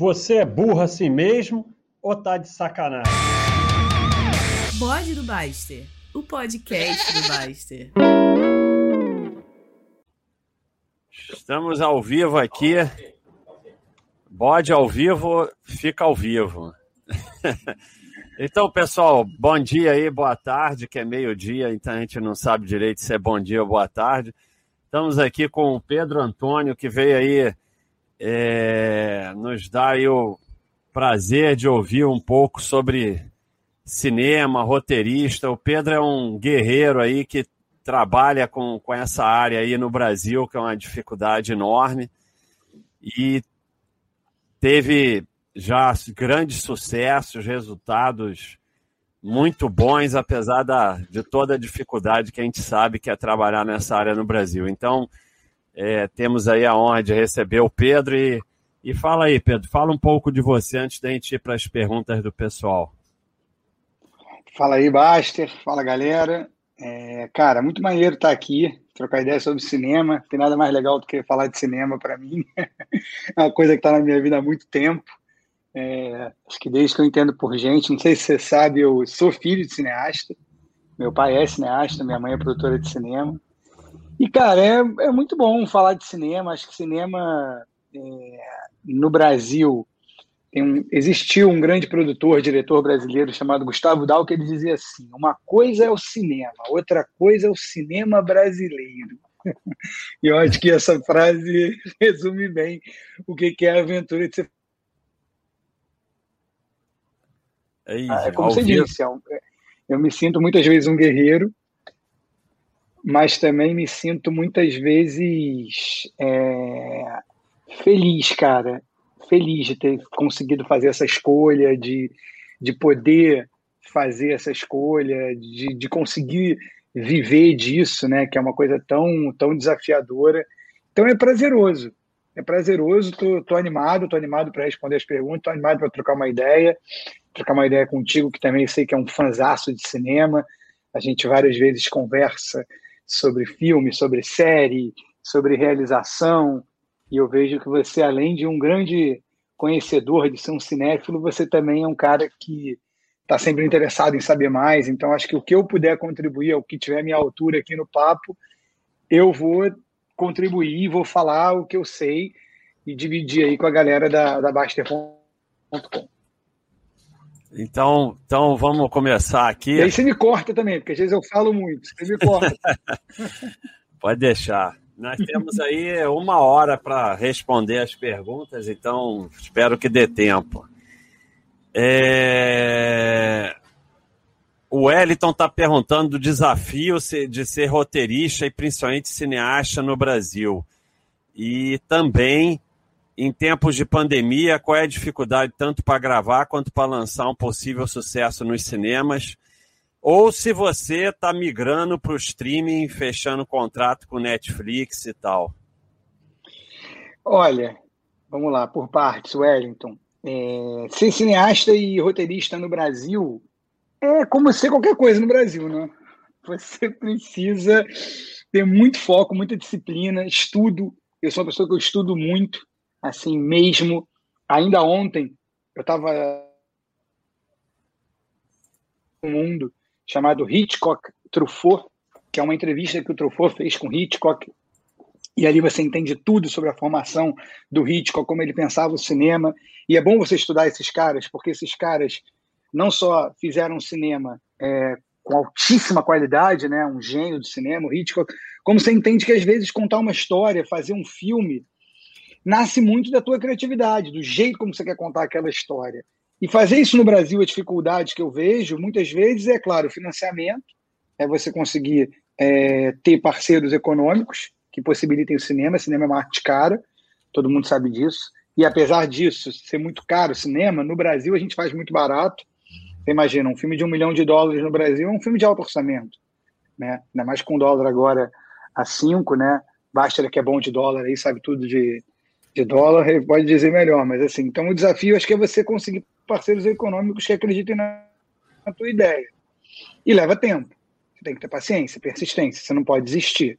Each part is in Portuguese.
Você é burro assim mesmo ou tá de sacanagem? Bode do Baster, o podcast do Baster. Estamos ao vivo aqui. Bode ao vivo, fica ao vivo. então, pessoal, bom dia aí, boa tarde, que é meio-dia, então a gente não sabe direito se é bom dia ou boa tarde. Estamos aqui com o Pedro Antônio, que veio aí é, nos aí o prazer de ouvir um pouco sobre cinema, roteirista. O Pedro é um guerreiro aí que trabalha com, com essa área aí no Brasil, que é uma dificuldade enorme. E teve já grandes sucessos, resultados muito bons, apesar da, de toda a dificuldade que a gente sabe que é trabalhar nessa área no Brasil. Então, é, temos aí a honra de receber o Pedro e, e fala aí, Pedro, fala um pouco de você antes da gente ir para as perguntas do pessoal. Fala aí, Baster, fala galera. É, cara, muito maneiro estar aqui, trocar ideia sobre cinema. Tem nada mais legal do que falar de cinema para mim. é uma coisa que está na minha vida há muito tempo. É, acho que desde que eu entendo por gente, não sei se você sabe, eu sou filho de cineasta. Meu pai é cineasta, minha mãe é produtora de cinema. E, cara, é, é muito bom falar de cinema. Acho que cinema é, no Brasil um, existiu um grande produtor, diretor brasileiro chamado Gustavo Dal, que ele dizia assim: uma coisa é o cinema, outra coisa é o cinema brasileiro. e eu acho que essa frase resume bem o que é a aventura de ser. É, é como você disse, é eu me sinto muitas vezes um guerreiro mas também me sinto muitas vezes é, feliz, cara. Feliz de ter conseguido fazer essa escolha, de, de poder fazer essa escolha, de, de conseguir viver disso, né? Que é uma coisa tão, tão desafiadora. Então é prazeroso. É prazeroso, tô, tô animado, tô animado para responder as perguntas, tô animado para trocar uma ideia, trocar uma ideia contigo, que também sei que é um fanzaço de cinema. A gente várias vezes conversa sobre filme, sobre série, sobre realização. E eu vejo que você, além de um grande conhecedor de ser um cinéfilo, você também é um cara que está sempre interessado em saber mais. Então, acho que o que eu puder contribuir, o que tiver minha altura aqui no papo, eu vou contribuir, vou falar o que eu sei e dividir aí com a galera da, da Baster.com. Então, então vamos começar aqui. E aí você me corta também, porque às vezes eu falo muito, você me corta. Pode deixar. Nós temos aí uma hora para responder as perguntas, então espero que dê tempo. É... O Wellington está perguntando do desafio de ser roteirista e principalmente cineasta no Brasil. E também em tempos de pandemia, qual é a dificuldade tanto para gravar quanto para lançar um possível sucesso nos cinemas? Ou se você está migrando para o streaming, fechando contrato com Netflix e tal? Olha, vamos lá, por partes, Wellington. É, ser cineasta e roteirista no Brasil é como ser qualquer coisa no Brasil, né? Você precisa ter muito foco, muita disciplina, estudo. Eu sou uma pessoa que eu estudo muito assim mesmo. Ainda ontem eu estava um mundo chamado Hitchcock Truffaut, que é uma entrevista que o Truffaut fez com Hitchcock. E ali você entende tudo sobre a formação do Hitchcock, como ele pensava o cinema. E é bom você estudar esses caras, porque esses caras não só fizeram cinema é, com altíssima qualidade, né, um gênio do cinema, o Hitchcock, como você entende que às vezes contar uma história, fazer um filme, nasce muito da tua criatividade, do jeito como você quer contar aquela história. E fazer isso no Brasil, a dificuldade que eu vejo, muitas vezes, é claro, o financiamento, é você conseguir é, ter parceiros econômicos que possibilitem o cinema. O cinema é uma arte cara, todo mundo sabe disso. E apesar disso ser muito caro o cinema, no Brasil a gente faz muito barato. Você imagina, um filme de um milhão de dólares no Brasil é um filme de alto orçamento. Né? Ainda mais com dólar agora a cinco, né? Basta que é bom de dólar aí, sabe tudo de, de dólar, ele pode dizer melhor, mas assim, então o desafio acho que é você conseguir parceiros econômicos que acreditem na, na tua ideia. E leva tempo. Você tem que ter paciência, persistência, você não pode desistir.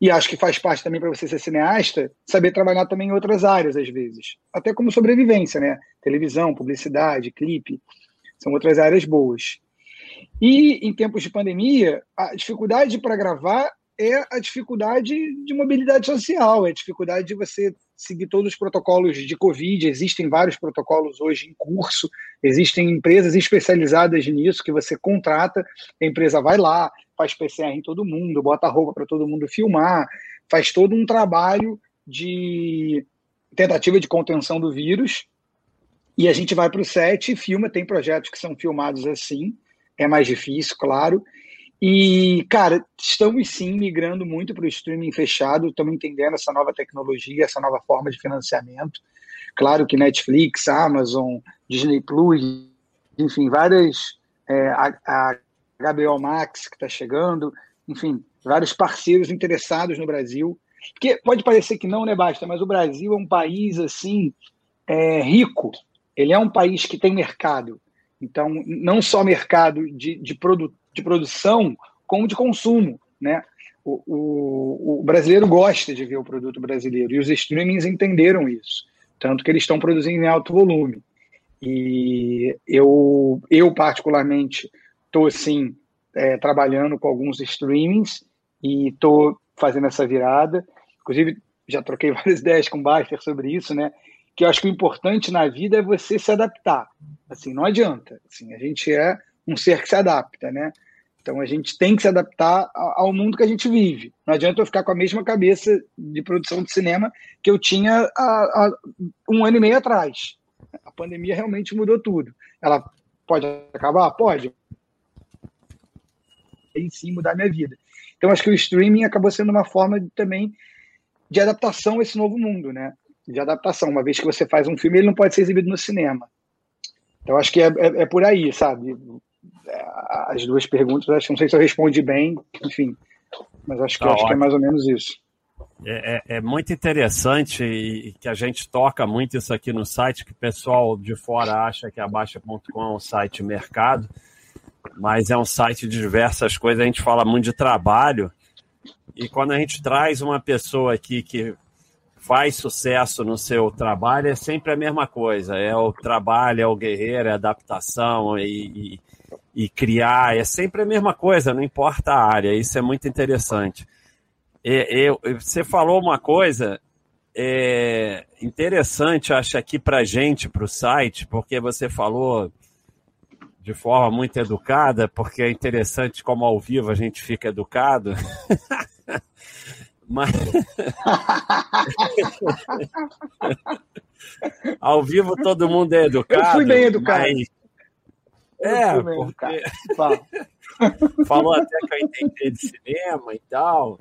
E acho que faz parte também para você ser cineasta, saber trabalhar também em outras áreas, às vezes. Até como sobrevivência, né? Televisão, publicidade, clipe. São outras áreas boas. E em tempos de pandemia, a dificuldade para gravar é a dificuldade de mobilidade social, é a dificuldade de você seguir todos os protocolos de Covid. Existem vários protocolos hoje em curso, existem empresas especializadas nisso que você contrata, a empresa vai lá, faz PCR em todo mundo, bota roupa para todo mundo filmar, faz todo um trabalho de tentativa de contenção do vírus. E a gente vai para o set e filma. Tem projetos que são filmados assim, é mais difícil, claro. E, cara, estamos sim migrando muito para o streaming fechado, estamos entendendo essa nova tecnologia, essa nova forma de financiamento. Claro que Netflix, Amazon, Disney Plus, enfim, várias. É, a, a HBO Max que está chegando, enfim, vários parceiros interessados no Brasil. Porque pode parecer que não, né, Basta? Mas o Brasil é um país assim é, rico. Ele é um país que tem mercado. Então, não só mercado de, de, produ, de produção, como de consumo, né? O, o, o, brasileiro gosta de ver o produto brasileiro e os streamings entenderam isso, tanto que eles estão produzindo em alto volume. E eu, eu particularmente, estou assim, é, trabalhando com alguns streamings e estou fazendo essa virada. Inclusive, já troquei várias ideias com o Baster sobre isso, né? Que eu acho que o importante na vida é você se adaptar. Assim, não adianta. Assim, a gente é um ser que se adapta, né? Então a gente tem que se adaptar ao mundo que a gente vive. Não adianta eu ficar com a mesma cabeça de produção de cinema que eu tinha há, há um ano e meio atrás. A pandemia realmente mudou tudo. Ela pode acabar? Pode em si mudar minha vida. Então acho que o streaming acabou sendo uma forma de, também de adaptação a esse novo mundo, né? De adaptação. Uma vez que você faz um filme, ele não pode ser exibido no cinema. Então acho que é, é, é por aí, sabe? As duas perguntas, acho, não sei se eu respondi bem, enfim, mas acho que, tá acho que é mais ou menos isso. É, é, é, muito interessante e que a gente toca muito isso aqui no site, que o pessoal de fora acha que a Baixa.com é um site mercado mas é um site de diversas coisas. A gente fala muito de trabalho. E quando a gente traz uma pessoa aqui que faz sucesso no seu trabalho, é sempre a mesma coisa. É o trabalho, é o guerreiro, é a adaptação e, e, e criar. É sempre a mesma coisa, não importa a área. Isso é muito interessante. E, você falou uma coisa é, interessante, acho, aqui para gente, para o site, porque você falou de forma muito educada, porque é interessante como ao vivo a gente fica educado. Mas... ao vivo todo mundo é educado. Eu fui bem educado. Mas... É, porque... falou até que eu entendi de cinema e tal.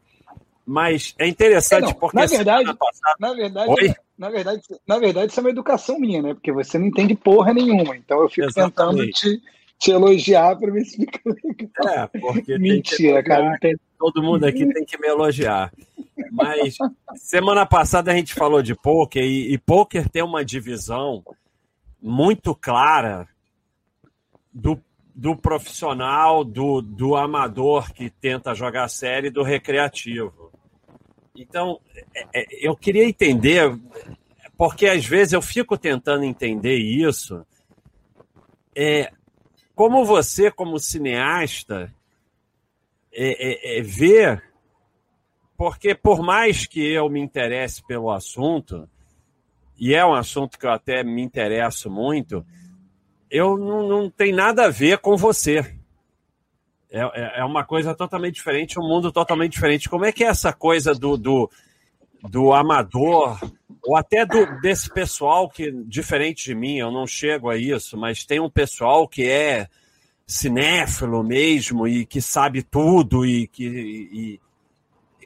Mas é interessante é, porque na verdade, passada... na verdade, Oi? na verdade, na verdade, isso é uma educação minha, né? Porque você não entende porra nenhuma. Então eu fico Exatamente. tentando te, te elogiar para ver se fica legal. É, porque mentira, cara. Tem... Todo mundo aqui tem que me elogiar. Mas semana passada a gente falou de poker e, e poker tem uma divisão muito clara do do profissional, do, do amador que tenta jogar série, do recreativo. Então, é, é, eu queria entender, porque às vezes eu fico tentando entender isso, é, como você, como cineasta, é, é, é, vê, porque por mais que eu me interesse pelo assunto, e é um assunto que eu até me interesso muito, eu não, não tem nada a ver com você. É, é, é uma coisa totalmente diferente, um mundo totalmente diferente. Como é que é essa coisa do, do, do amador, ou até do, desse pessoal que, diferente de mim, eu não chego a isso, mas tem um pessoal que é cinéfilo mesmo e que sabe tudo e que. E,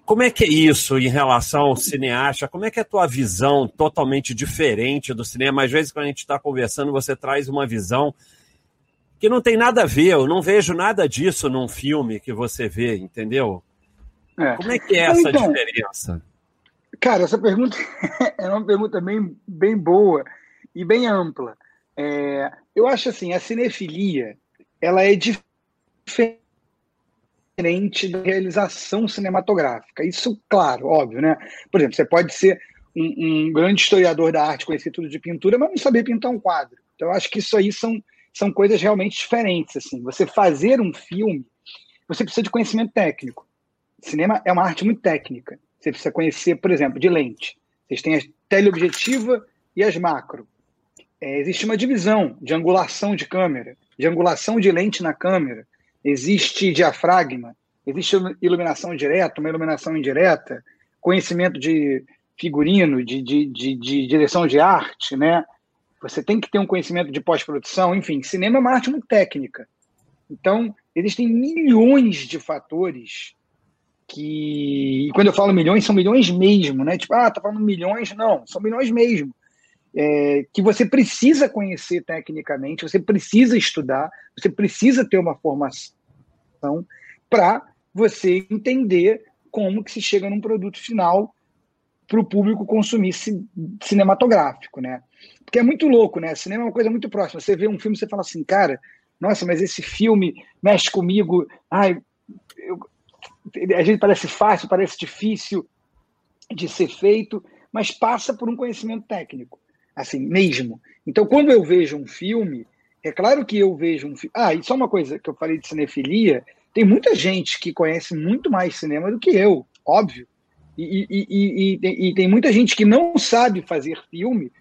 como é que é isso em relação ao cineasta? Como é que é a tua visão totalmente diferente do cinema? Às vezes, quando a gente está conversando, você traz uma visão que não tem nada a ver. Eu não vejo nada disso num filme que você vê, entendeu? É. Como é que é essa então, diferença? Cara, essa pergunta é uma pergunta bem, bem boa e bem ampla. É, eu acho assim, a cinefilia ela é diferente diferente da realização cinematográfica. Isso, claro, óbvio, né? Por exemplo, você pode ser um, um, grande historiador da arte, conhecer tudo de pintura, mas não saber pintar um quadro. Então, eu acho que isso aí são, são coisas realmente diferentes. Assim. Você fazer um filme, você precisa de conhecimento técnico. Cinema é uma arte muito técnica. Você precisa conhecer, por exemplo, de lente. Vocês têm a teleobjetiva e as macro. É, existe uma divisão de angulação de câmera, de angulação de lente na câmera. Existe diafragma, existe iluminação direta, uma iluminação indireta, conhecimento de figurino, de, de, de, de direção de arte, né? Você tem que ter um conhecimento de pós-produção, enfim, cinema é uma arte muito técnica. Então, existem milhões de fatores que. E quando eu falo milhões, são milhões mesmo, né? Tipo, ah, tá falando milhões? Não, são milhões mesmo. É, que você precisa conhecer tecnicamente, você precisa estudar, você precisa ter uma formação para você entender como que se chega num produto final para o público consumir cinematográfico, né? Porque é muito louco, né? Cinema é uma coisa muito próxima. Você vê um filme, você fala assim, cara, nossa, mas esse filme mexe comigo. Ai, eu, a gente parece fácil, parece difícil de ser feito, mas passa por um conhecimento técnico, assim, mesmo. Então, quando eu vejo um filme, é claro que eu vejo um filme. Ah, e só uma coisa que eu falei de cinefilia: tem muita gente que conhece muito mais cinema do que eu, óbvio. E, e, e, e, tem muita gente que não sabe fazer filme,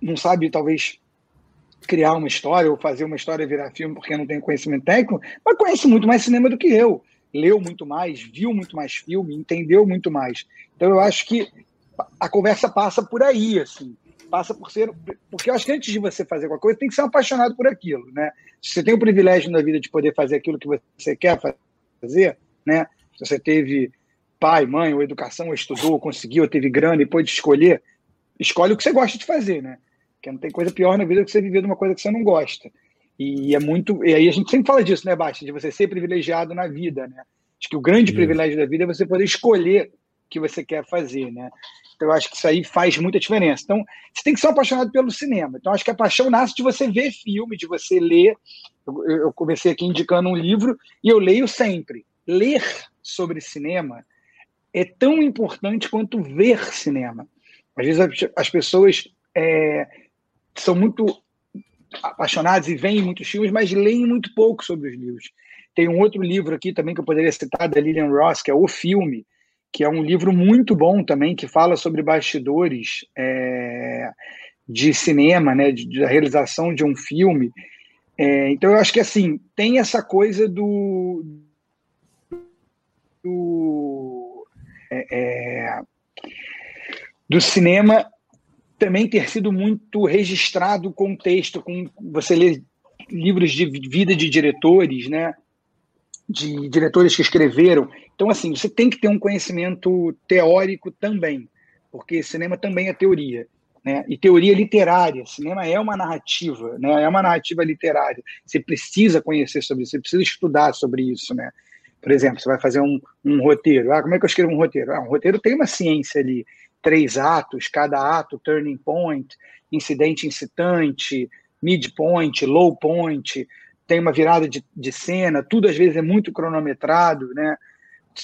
não sabe, talvez, criar uma história ou fazer uma história virar filme porque não tem conhecimento técnico, mas conhece muito mais cinema do que eu. Leu muito mais, viu muito mais filme, entendeu muito mais. Então eu acho que a conversa passa por aí, assim. Passa por ser. Porque eu acho que antes de você fazer qualquer coisa, tem que ser um apaixonado por aquilo, né? Se você tem o privilégio na vida de poder fazer aquilo que você quer fazer, né? Se você teve pai, mãe, ou educação, ou estudou, ou conseguiu, ou teve grana e pôde escolher, escolhe o que você gosta de fazer, né? Porque não tem coisa pior na vida que você viver de uma coisa que você não gosta. E é muito. E aí a gente sempre fala disso, né, Basta? De você ser privilegiado na vida, né? Acho que o grande privilégio da vida é você poder escolher o que você quer fazer, né? Eu acho que isso aí faz muita diferença. Então, você tem que ser um apaixonado pelo cinema. Então, acho que a paixão nasce de você ver filme, de você ler. Eu, eu comecei aqui indicando um livro e eu leio sempre. Ler sobre cinema é tão importante quanto ver cinema. Às vezes as pessoas é, são muito apaixonadas e veem muitos filmes, mas leem muito pouco sobre os livros. Tem um outro livro aqui também que eu poderia citar, da Lillian Ross, que é O Filme, que é um livro muito bom também, que fala sobre bastidores é, de cinema, né, de, da realização de um filme. É, então, eu acho que, assim, tem essa coisa do, do, é, é do cinema também ter sido muito registrado com texto, com você lê livros de vida de diretores, né? De diretores que escreveram. Então, assim, você tem que ter um conhecimento teórico também, porque cinema também é teoria. Né? E teoria literária, cinema é uma narrativa, né? é uma narrativa literária. Você precisa conhecer sobre isso, você precisa estudar sobre isso. Né? Por exemplo, você vai fazer um, um roteiro. Ah, como é que eu escrevo um roteiro? Ah, um roteiro tem uma ciência ali três atos, cada ato turning point, incidente incitante, midpoint, low point, tem uma virada de, de cena, tudo às vezes é muito cronometrado, né?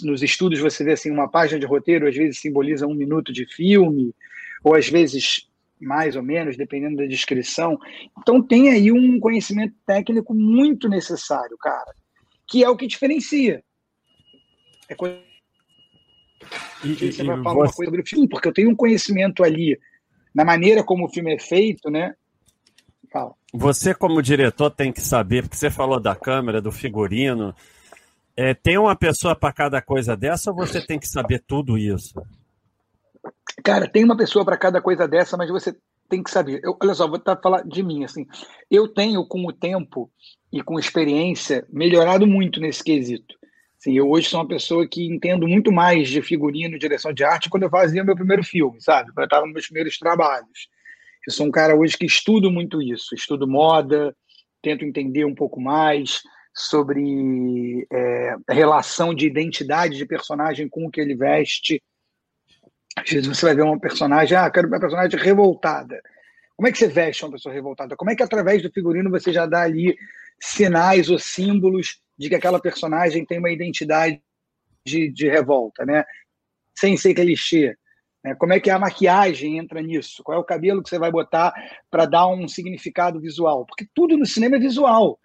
Nos estudos você vê assim, uma página de roteiro às vezes simboliza um minuto de filme, ou às vezes mais ou menos, dependendo da descrição. Então tem aí um conhecimento técnico muito necessário, cara, que é o que diferencia. É coisa e, você e vai falar você... uma coisa sobre o filme, porque eu tenho um conhecimento ali na maneira como o filme é feito, né? Fala. Você, como diretor, tem que saber, porque você falou da câmera, do figurino. É, tem uma pessoa para cada coisa dessa ou você tem que saber tudo isso? Cara, tem uma pessoa para cada coisa dessa, mas você tem que saber. Eu, olha só, vou tá, falar de mim. assim. Eu tenho, com o tempo e com experiência, melhorado muito nesse quesito. Assim, eu hoje sou uma pessoa que entendo muito mais de figurino, direção de arte, quando eu fazia meu primeiro filme, sabe? Quando eu estava nos meus primeiros trabalhos. Eu sou um cara hoje que estudo muito isso, estudo moda, tento entender um pouco mais sobre é, relação de identidade de personagem com o que ele veste. Às vezes você vai ver uma personagem, ah, quero uma personagem revoltada. Como é que você veste uma pessoa revoltada? Como é que através do figurino você já dá ali sinais ou símbolos de que aquela personagem tem uma identidade de, de revolta, né? Sem ser clichê. Né? Como é que a maquiagem entra nisso? Qual é o cabelo que você vai botar para dar um significado visual? Porque tudo no cinema é visual.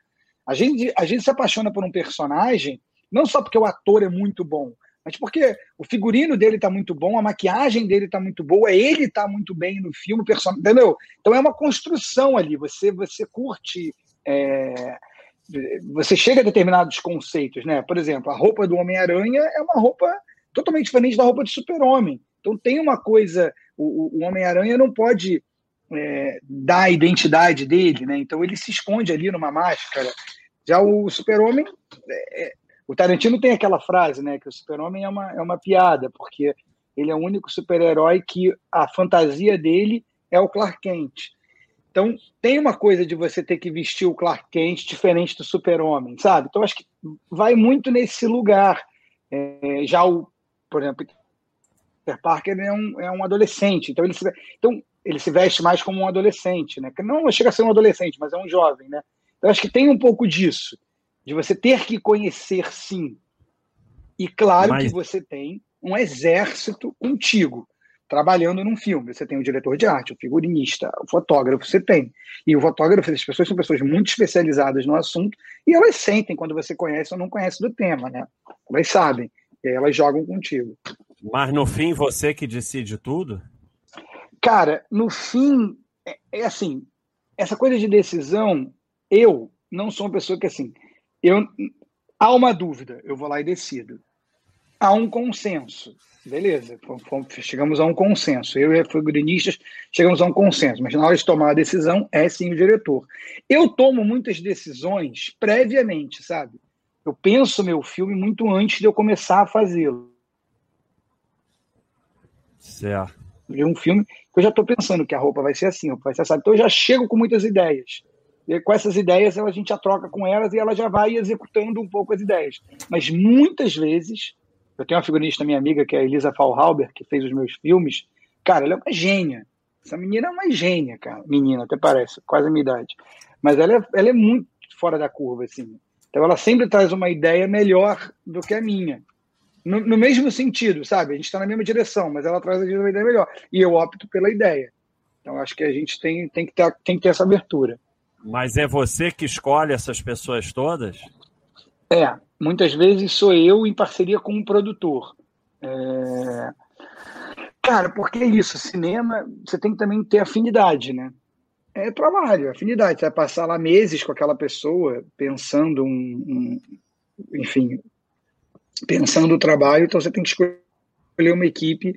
A gente, a gente se apaixona por um personagem não só porque o ator é muito bom, mas porque o figurino dele está muito bom, a maquiagem dele está muito boa, ele está muito bem no filme, person... entendeu? Então é uma construção ali. Você você curte, é... você chega a determinados conceitos, né? Por exemplo, a roupa do Homem-Aranha é uma roupa totalmente diferente da roupa de Super-Homem. Então tem uma coisa, o, o Homem-Aranha não pode é, dar a identidade dele, né? Então ele se esconde ali numa máscara. Já o Super-Homem é, é o Tarantino tem aquela frase, né, que o super-homem é uma, é uma piada, porque ele é o único super-herói que a fantasia dele é o Clark Kent. Então, tem uma coisa de você ter que vestir o Clark Kent diferente do super-homem, sabe? Então, acho que vai muito nesse lugar. É, já o, por exemplo, Peter Parker é um, é um adolescente, então ele, se, então ele se veste mais como um adolescente, né? Não chega a ser um adolescente, mas é um jovem, né? Então, acho que tem um pouco disso de você ter que conhecer sim. E claro Mas... que você tem um exército contigo, trabalhando num filme. Você tem o diretor de arte, o figurinista, o fotógrafo, você tem. E o fotógrafo, as pessoas são pessoas muito especializadas no assunto e elas sentem quando você conhece ou não conhece do tema, né? Elas sabem. E aí elas jogam contigo. Mas no fim, você que decide tudo? Cara, no fim, é, é assim, essa coisa de decisão, eu não sou uma pessoa que assim, eu, há uma dúvida, eu vou lá e decido. Há um consenso, beleza, chegamos a um consenso. Eu e a chegamos a um consenso, mas na hora de tomar a decisão é sim o diretor. Eu tomo muitas decisões previamente, sabe? Eu penso meu filme muito antes de eu começar a fazê-lo. Certo. É um filme que eu já estou pensando que a roupa vai ser assim, vai ser assim. Então eu já chego com muitas ideias. E com essas ideias, a gente já troca com elas e ela já vai executando um pouco as ideias. Mas muitas vezes, eu tenho uma figurinista minha amiga, que é a Elisa Fallhauber, que fez os meus filmes. Cara, ela é uma gênia. Essa menina é uma gênia, cara. Menina, até parece, quase a minha idade. Mas ela é, ela é muito fora da curva, assim. Então ela sempre traz uma ideia melhor do que a minha. No, no mesmo sentido, sabe? A gente está na mesma direção, mas ela traz uma ideia melhor. E eu opto pela ideia. Então acho que a gente tem, tem, que, ter, tem que ter essa abertura. Mas é você que escolhe essas pessoas todas? É, muitas vezes sou eu em parceria com um produtor. É... Cara, porque é isso, cinema, você tem que também ter afinidade, né? É trabalho, afinidade. Você vai passar lá meses com aquela pessoa, pensando um, um enfim, pensando o trabalho, então você tem que escolher uma equipe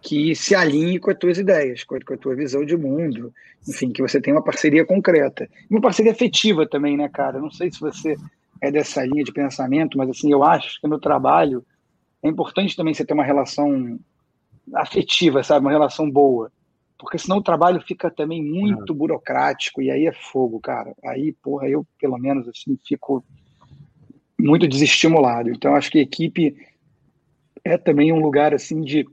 que se alinhe com as tuas ideias, com a, tua visão de mundo, enfim, que você tenha uma parceria concreta. Uma parceria afetiva também, né, cara? Não sei se você é dessa linha de pensamento, mas assim, eu acho que no trabalho é importante também você ter uma relação afetiva, sabe? Uma relação boa. Porque senão o trabalho fica também muito é. burocrático e aí é fogo, cara. Aí, porra, eu pelo menos assim fico muito desestimulado. Então acho que equipe é também um lugar assim de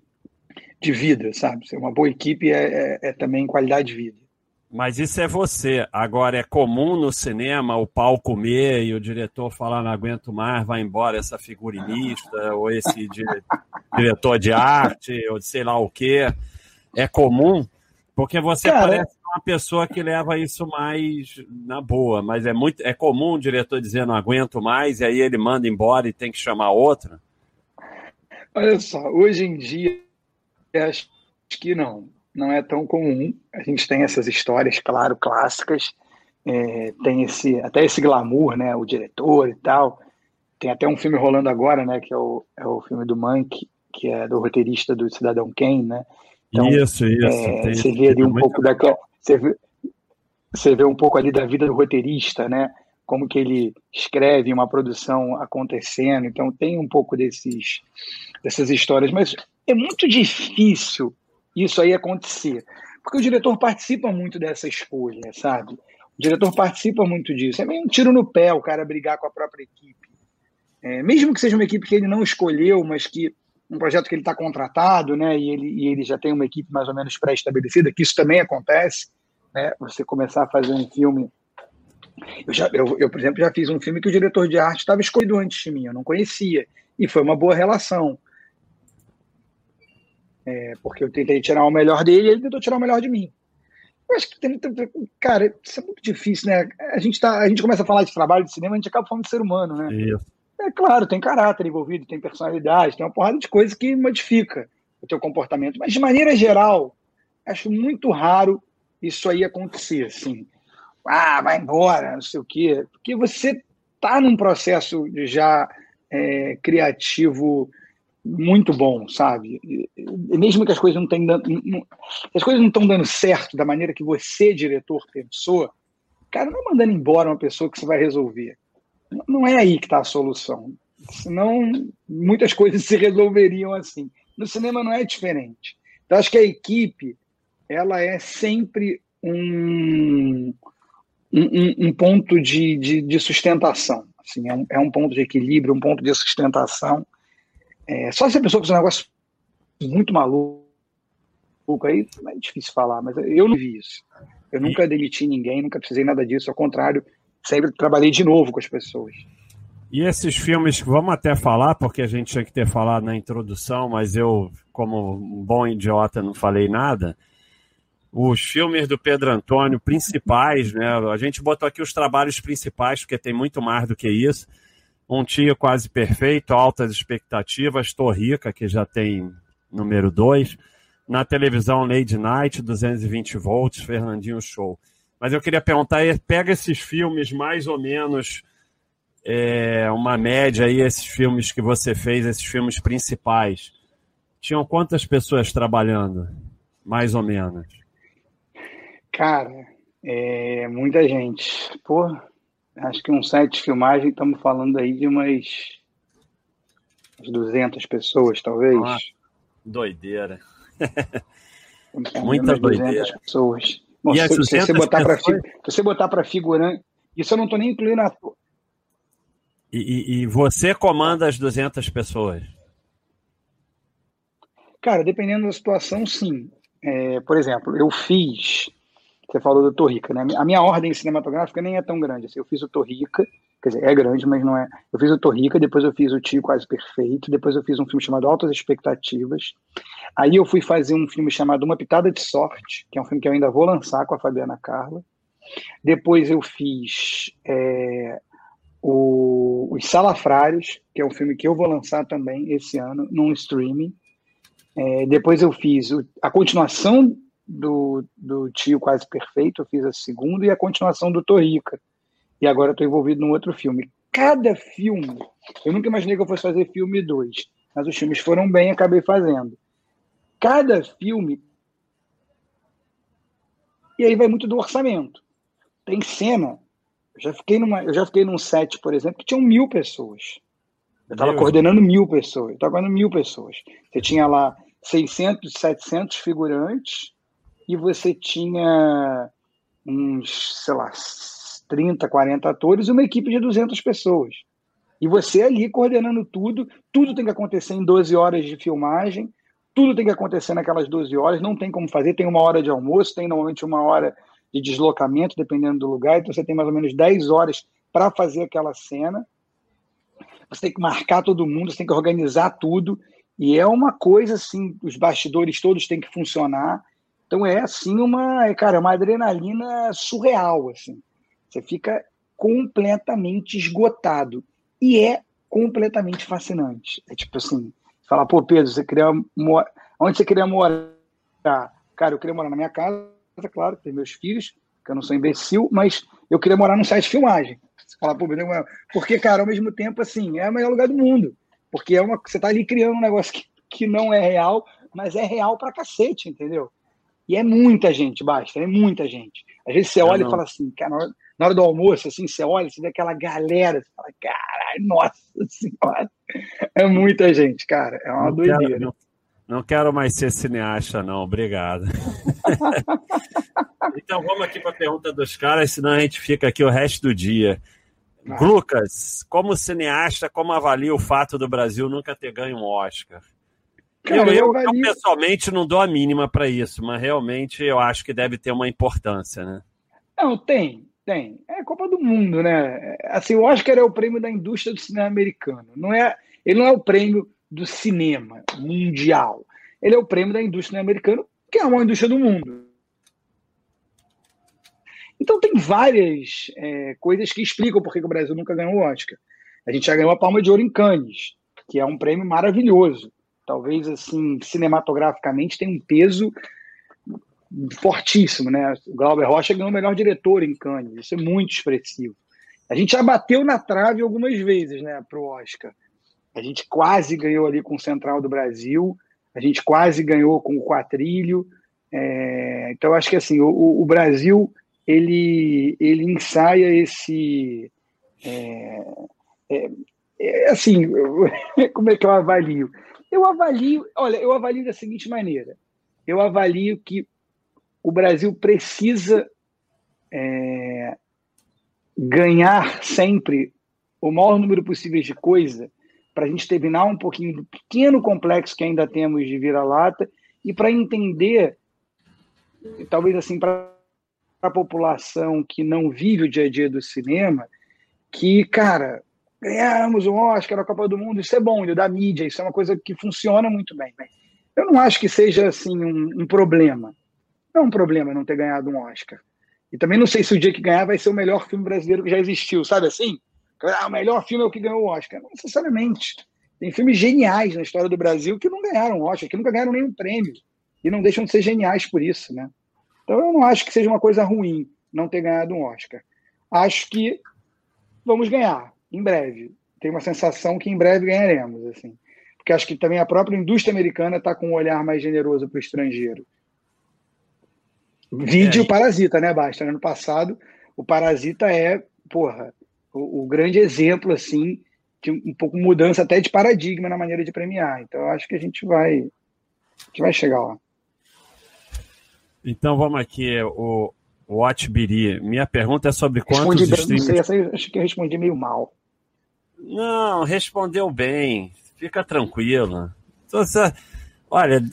de vida, sabe? Ser uma boa equipe é, é, é, também qualidade de vida. Mas isso é você. Agora, é comum no cinema o pau comer e o diretor falar: não aguento mais, vai embora essa figurinista, ou esse diretor de arte, ou sei lá o quê. É comum, porque você Cara, parece uma pessoa que leva isso mais na boa, mas é muito é comum o diretor dizer: não aguento mais, e aí ele manda embora e tem que chamar outra. Olha só, hoje em dia acho que não, não é tão comum. A gente tem essas histórias, claro, clássicas, é, tem esse até esse glamour, né? O diretor e tal. Tem até um filme rolando agora, né? Que é o, é o filme do Monk, que é do roteirista do Cidadão Kane, né? Então, isso, isso. É, você vê ali um pouco daquela. Você vê, você vê um pouco ali da vida do roteirista, né? Como que ele escreve uma produção acontecendo. Então tem um pouco desses, dessas histórias, mas é muito difícil isso aí acontecer, porque o diretor participa muito dessa escolha, sabe? O diretor participa muito disso. É meio um tiro no pé o cara brigar com a própria equipe. É, mesmo que seja uma equipe que ele não escolheu, mas que um projeto que ele está contratado, né, e ele, e ele já tem uma equipe mais ou menos pré-estabelecida, que isso também acontece, né, você começar a fazer um filme Eu, já, eu, eu, por exemplo, já fiz um filme que o diretor de arte estava escolhido antes de mim, eu não conhecia. E foi uma boa relação. É, porque eu tentei tirar o melhor dele e ele tentou tirar o melhor de mim. Eu acho que tem. Cara, isso é muito difícil, né? A gente, tá, a gente começa a falar de trabalho de cinema, a gente acaba falando de ser humano, né? Isso. É claro, tem caráter envolvido, tem personalidade, tem uma porrada de coisa que modifica o teu comportamento. Mas, de maneira geral, acho muito raro isso aí acontecer, assim. Ah, vai embora, não sei o quê. Porque você está num processo já é, criativo muito bom, sabe? E mesmo que as coisas não tenham dando, as coisas não estão dando certo da maneira que você, diretor, pensou, cara, não é mandando embora uma pessoa que você vai resolver. Não é aí que está a solução. Senão, muitas coisas se resolveriam assim. No cinema não é diferente. Então, acho que a equipe, ela é sempre um, um, um ponto de, de, de, sustentação. Assim, é um, é um ponto de equilíbrio, um ponto de sustentação é, só se a pessoa fizer um negócio muito maluco, aí é difícil falar, mas eu não vi isso. Eu nunca demiti ninguém, nunca precisei nada disso, ao contrário, sempre trabalhei de novo com as pessoas. E esses filmes, vamos até falar, porque a gente tinha que ter falado na introdução, mas eu, como um bom idiota, não falei nada. Os filmes do Pedro Antônio, principais, né? A gente botou aqui os trabalhos principais, porque tem muito mais do que isso. Um Tio Quase Perfeito, Altas Expectativas, Torrica, que já tem número 2. Na televisão, Lady Night, 220 volts, Fernandinho Show. Mas eu queria perguntar, pega esses filmes mais ou menos, é, uma média aí, esses filmes que você fez, esses filmes principais. Tinham quantas pessoas trabalhando? Mais ou menos. Cara, é, muita gente. Pô, acho que um site de filmagem, estamos falando aí de umas, umas 200 pessoas, talvez. Ah, doideira. Muita doideira. pessoas. E se, se, você botar para se você botar para figurante, isso eu não estou nem incluindo a... E, e, e você comanda as 200 pessoas? Cara, dependendo da situação, sim. É, por exemplo, eu fiz você falou do Torrica, né? A minha ordem cinematográfica nem é tão grande. Assim, eu fiz o Torrica, quer dizer, é grande, mas não é. Eu fiz o Torrica, depois eu fiz o Tio Quase Perfeito, depois eu fiz um filme chamado Altas Expectativas. Aí eu fui fazer um filme chamado Uma Pitada de Sorte, que é um filme que eu ainda vou lançar com a Fabiana Carla. Depois eu fiz é, o, Os Salafrários, que é um filme que eu vou lançar também esse ano, num streaming. É, depois eu fiz o, a continuação do, do Tio Quase Perfeito, eu fiz a segunda, e a continuação do Torrica. E agora estou envolvido num outro filme. Cada filme, eu nunca imaginei que eu fosse fazer filme dois, mas os filmes foram bem, acabei fazendo. Cada filme. E aí vai muito do orçamento. Tem cena. Eu já fiquei, numa, eu já fiquei num set, por exemplo, que tinham mil pessoas. Eu estava coordenando mil pessoas. Eu estava coordenando mil pessoas. Você tinha lá 600, 700 figurantes, e você tinha uns, sei lá, 30, 40 atores e uma equipe de 200 pessoas. E você ali coordenando tudo, tudo tem que acontecer em 12 horas de filmagem, tudo tem que acontecer naquelas 12 horas, não tem como fazer, tem uma hora de almoço, tem normalmente uma hora de deslocamento, dependendo do lugar, então você tem mais ou menos 10 horas para fazer aquela cena. Você tem que marcar todo mundo, você tem que organizar tudo, e é uma coisa assim, os bastidores todos têm que funcionar, então é assim uma, é, cara, é uma adrenalina surreal, assim. Você fica completamente esgotado e é completamente fascinante. É tipo assim, falar, pô, Pedro, você queria morar, onde você queria morar? Cara, eu queria morar na minha casa, claro, tem meus filhos, que eu não sou imbecil, mas eu queria morar num site de filmagem. Você fala, pô, Pedro, porque, cara, ao mesmo tempo, assim, é o melhor lugar do mundo. Porque é uma, você tá ali criando um negócio que, que não é real, mas é real pra cacete, entendeu? E é muita gente, basta, é muita gente. Às vezes você olha não. e fala assim, cara, na hora do almoço, assim, você olha, você vê aquela galera, você fala, caralho, nossa senhora, é muita gente, cara, é uma não doideira. Quero, não, não, quero mais ser cineasta, não, obrigado. então vamos aqui para a pergunta dos caras, senão a gente fica aqui o resto do dia. Ah. Lucas, como cineasta, como avalia o fato do Brasil nunca ter ganho um Oscar? Cara, eu, eu, eu, pessoalmente não dou a mínima para isso, mas realmente eu acho que deve ter uma importância, né? Não, tem. Tem. É Copa do Mundo, né? Assim, o Oscar é o prêmio da indústria do cinema americano. Não é, ele não é o prêmio do cinema mundial. Ele é o prêmio da indústria americana, que é uma indústria do mundo. Então tem várias é, coisas que explicam por que o Brasil nunca ganhou o Oscar. A gente já ganhou a Palma de Ouro em Cannes, que é um prêmio maravilhoso. Talvez, assim, cinematograficamente tem um peso fortíssimo, né? O Glauber Rocha ganhou o melhor diretor em Cannes, isso é muito expressivo. A gente já bateu na trave algumas vezes, né, para o Oscar. A gente quase ganhou ali com o Central do Brasil, a gente quase ganhou com o Quatrilho. É, então, acho que assim, o, o, Brasil ele, ele ensaia esse. É, é, é assim, como é que eu avalio? Eu avalio, olha, eu avalio da seguinte maneira: eu avalio que o Brasil precisa é, ganhar sempre o maior número possível de coisa para a gente terminar um pouquinho do pequeno complexo que ainda temos de vira-lata e para entender, talvez assim, para a população que não vive o dia a dia do cinema, que, cara, ganhamos o Oscar na Copa do Mundo, isso é bom, da mídia, isso é uma coisa que funciona muito bem. Eu não acho que seja assim um, um problema. Não é um problema não ter ganhado um Oscar. E também não sei se o dia que ganhar vai ser o melhor filme brasileiro que já existiu, sabe assim? Ah, o melhor filme é o que ganhou o Oscar. Não necessariamente. Tem filmes geniais na história do Brasil que não ganharam Oscar, que nunca ganharam nenhum prêmio. E não deixam de ser geniais por isso, né? Então eu não acho que seja uma coisa ruim não ter ganhado um Oscar. Acho que vamos ganhar, em breve. Tenho uma sensação que em breve ganharemos, assim. Porque acho que também a própria indústria americana está com um olhar mais generoso para o estrangeiro. Vídeo é, Parasita, né, Basta? Ano passado, o Parasita é, porra, o, o, grande exemplo, assim, de um pouco mudança até de paradigma na maneira de premiar. Então, eu acho que a gente vai, a gente vai chegar lá. Então, vamos aqui, o, Watchbiri. Minha pergunta é sobre quantos respondi, streams... Não sei, essa acho que eu respondi meio mal. Não, respondeu bem. Fica tranquilo. Então, você... Olha,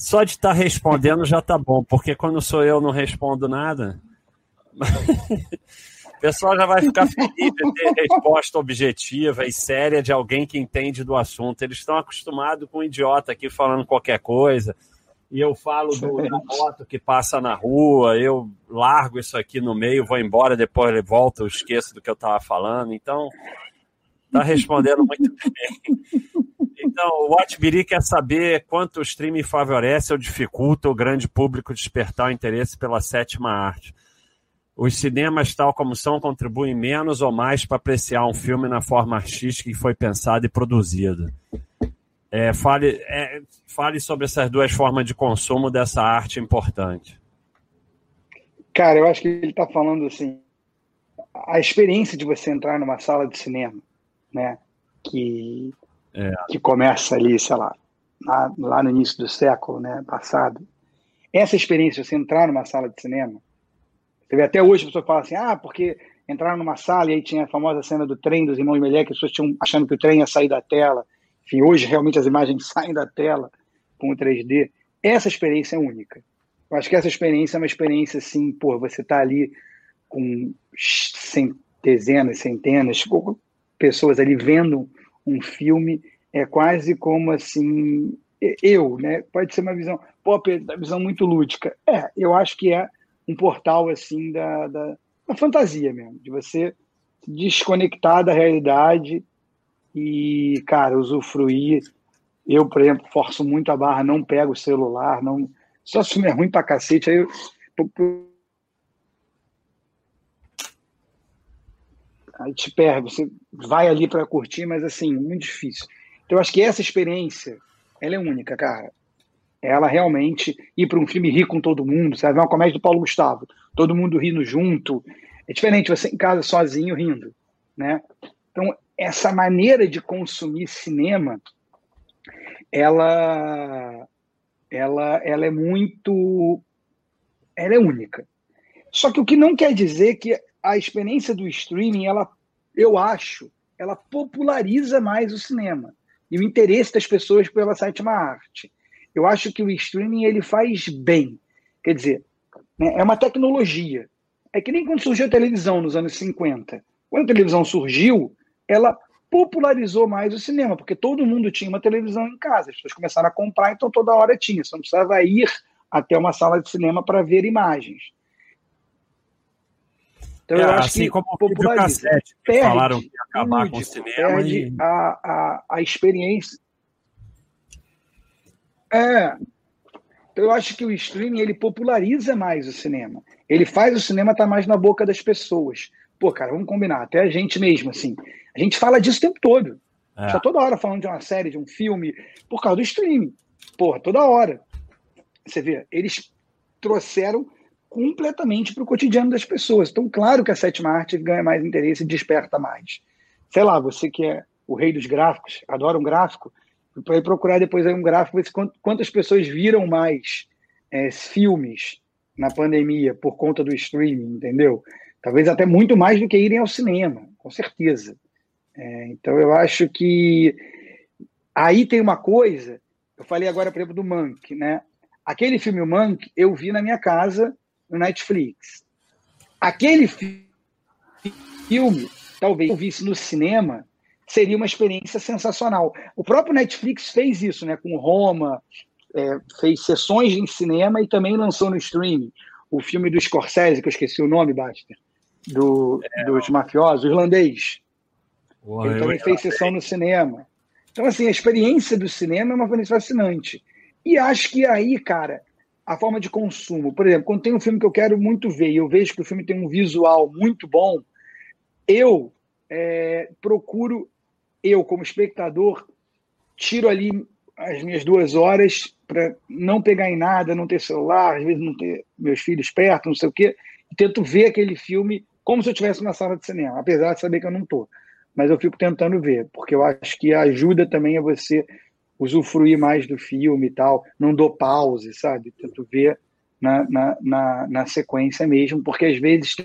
só de estar tá respondendo já tá bom, porque quando sou eu não respondo nada. o pessoal já vai ficar feliz de ter resposta objetiva e séria de alguém que entende do assunto. Eles estão acostumados com um idiota aqui falando qualquer coisa. E eu falo do, da moto que passa na rua, eu largo isso aqui no meio, vou embora, depois ele volta, eu esqueço do que eu estava falando. Então, tá respondendo muito bem. Então, o Watchbiri quer saber quanto o streaming favorece ou dificulta o grande público despertar o interesse pela sétima arte. Os cinemas, tal como são, contribuem menos ou mais para apreciar um filme na forma artística que foi pensado e produzido. É, fale, é, fale sobre essas duas formas de consumo dessa arte importante. Cara, eu acho que ele está falando assim, a experiência de você entrar numa sala de cinema, né, que é. que começa ali, sei lá, lá, lá, no início do século né, passado. Essa experiência, você entrar numa sala de cinema, você vê até hoje a pessoa fala assim, ah, porque entraram numa sala e aí tinha a famosa cena do trem dos irmãos Melé, que as pessoas tinham achando que o trem ia sair da tela. Enfim, hoje realmente as imagens saem da tela com o 3D. Essa experiência é única. Eu acho que essa experiência é uma experiência assim, pô, você tá ali com dezenas, centenas, pessoas ali vendo um filme é quase como assim eu, né? Pode ser uma visão, pô, uma visão muito lúdica. É, eu acho que é um portal assim da, da, da fantasia mesmo, de você desconectar da realidade e, cara, usufruir. Eu, por exemplo, forço muito a barra, não pego o celular, não. Só se é ruim pra cacete, aí eu, Aí te perde, você vai ali para curtir, mas assim, muito difícil. Então eu acho que essa experiência, ela é única, cara. Ela realmente ir para um filme rir com todo mundo, sabe? Uma comédia do Paulo Gustavo, todo mundo rindo junto. É diferente você em casa sozinho rindo, né? Então essa maneira de consumir cinema, ela, ela, ela é muito, ela é única. Só que o que não quer dizer que a experiência do streaming, ela, eu acho, ela populariza mais o cinema e o interesse das pessoas pela sétima arte. Eu acho que o streaming ele faz bem. Quer dizer, né, é uma tecnologia. É que nem quando surgiu a televisão nos anos 50. Quando a televisão surgiu, ela popularizou mais o cinema, porque todo mundo tinha uma televisão em casa. As pessoas começaram a comprar, então toda hora tinha. Você não precisava ir até uma sala de cinema para ver imagens. Então, é, eu acho assim que como o cassete, perde, falaram que ia acabar com o cinema. Perde e... a, a, a experiência. É. Então, eu acho que o streaming ele populariza mais o cinema. Ele faz o cinema estar tá mais na boca das pessoas. Pô, cara, vamos combinar. Até a gente mesmo, assim. A gente fala disso o tempo todo. É. Está toda hora falando de uma série, de um filme, por causa do streaming. Porra, toda hora. Você vê, eles trouxeram completamente para o cotidiano das pessoas. Então, claro que a sétima arte ganha mais interesse e desperta mais. Sei lá, você que é o rei dos gráficos, adora um gráfico, para procurar depois aí um gráfico, ver quantas pessoas viram mais é, filmes na pandemia por conta do streaming, entendeu? Talvez até muito mais do que irem ao cinema, com certeza. É, então, eu acho que aí tem uma coisa, eu falei agora, por exemplo, do Monk, né? Aquele filme Monk eu vi na minha casa no Netflix. Aquele filme, talvez eu visse no cinema, seria uma experiência sensacional. O próprio Netflix fez isso, né? Com Roma, é, fez sessões em cinema e também lançou no streaming. O filme do Scorsese, que eu esqueci o nome, Baster, do, é, dos mafiosos, irlandês. Ele também fez sessão no cinema. Então, assim, a experiência do cinema é uma coisa fascinante. E acho que aí, cara, a forma de consumo. Por exemplo, quando tem um filme que eu quero muito ver e eu vejo que o filme tem um visual muito bom, eu é, procuro, eu como espectador, tiro ali as minhas duas horas para não pegar em nada, não ter celular, às vezes não ter meus filhos perto, não sei o quê, e tento ver aquele filme como se eu estivesse na sala de cinema, apesar de saber que eu não estou. Mas eu fico tentando ver, porque eu acho que ajuda também a você usufruir mais do filme e tal, não dou pause, sabe? Tento ver na, na, na, na sequência mesmo, porque às vezes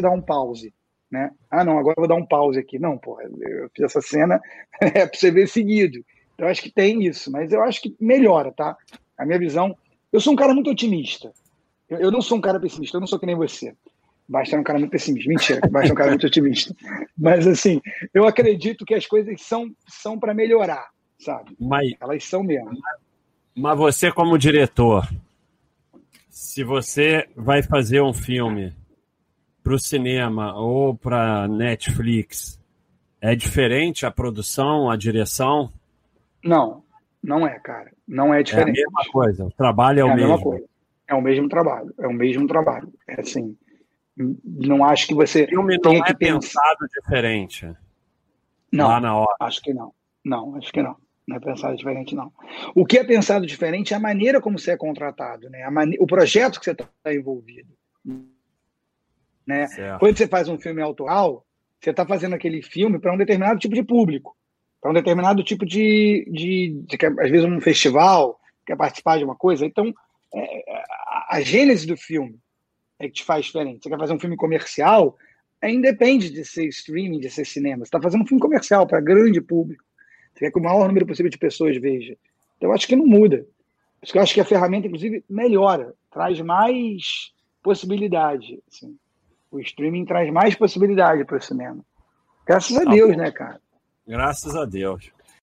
dá um pause, né? Ah, não, agora eu vou dar um pause aqui. Não, porra, eu fiz essa cena é você ver seguido. Eu acho que tem isso, mas eu acho que melhora, tá? A minha visão. Eu sou um cara muito otimista. Eu, eu não sou um cara pessimista, eu não sou que nem você. Basta é um cara muito pessimista. Mentira, Basta é um cara muito otimista. Mas, assim, eu acredito que as coisas são, são para melhorar, sabe? Mas, Elas são mesmo. Mas você, como diretor, se você vai fazer um filme para o cinema ou para Netflix, é diferente a produção, a direção? Não, não é, cara. Não é diferente. É a mesma coisa, o trabalho é, é o mesmo. É o mesmo trabalho, é o mesmo trabalho. É assim, não acho que você. O filme não é pensado diferente. Não. Lá na hora. Acho que não. Não, acho que não. Não é pensado diferente, não. O que é pensado diferente é a maneira como você é contratado, né? Mane... O projeto que você está envolvido. Né? Quando você faz um filme autoral, você está fazendo aquele filme para um determinado tipo de público, para um determinado tipo de, de, de, de, às vezes um festival quer participar de uma coisa. Então, é, a gênese do filme é que te faz diferente. Você quer fazer um filme comercial, é independe de ser streaming, de ser cinema. Você está fazendo um filme comercial para grande público. Você quer que o maior número possível de pessoas veja. Então, eu acho que não muda. Por isso que eu acho que a ferramenta, inclusive, melhora, traz mais possibilidade. Assim. O streaming traz mais possibilidade para o cinema. Graças a Deus, né, cara? Graças a Deus.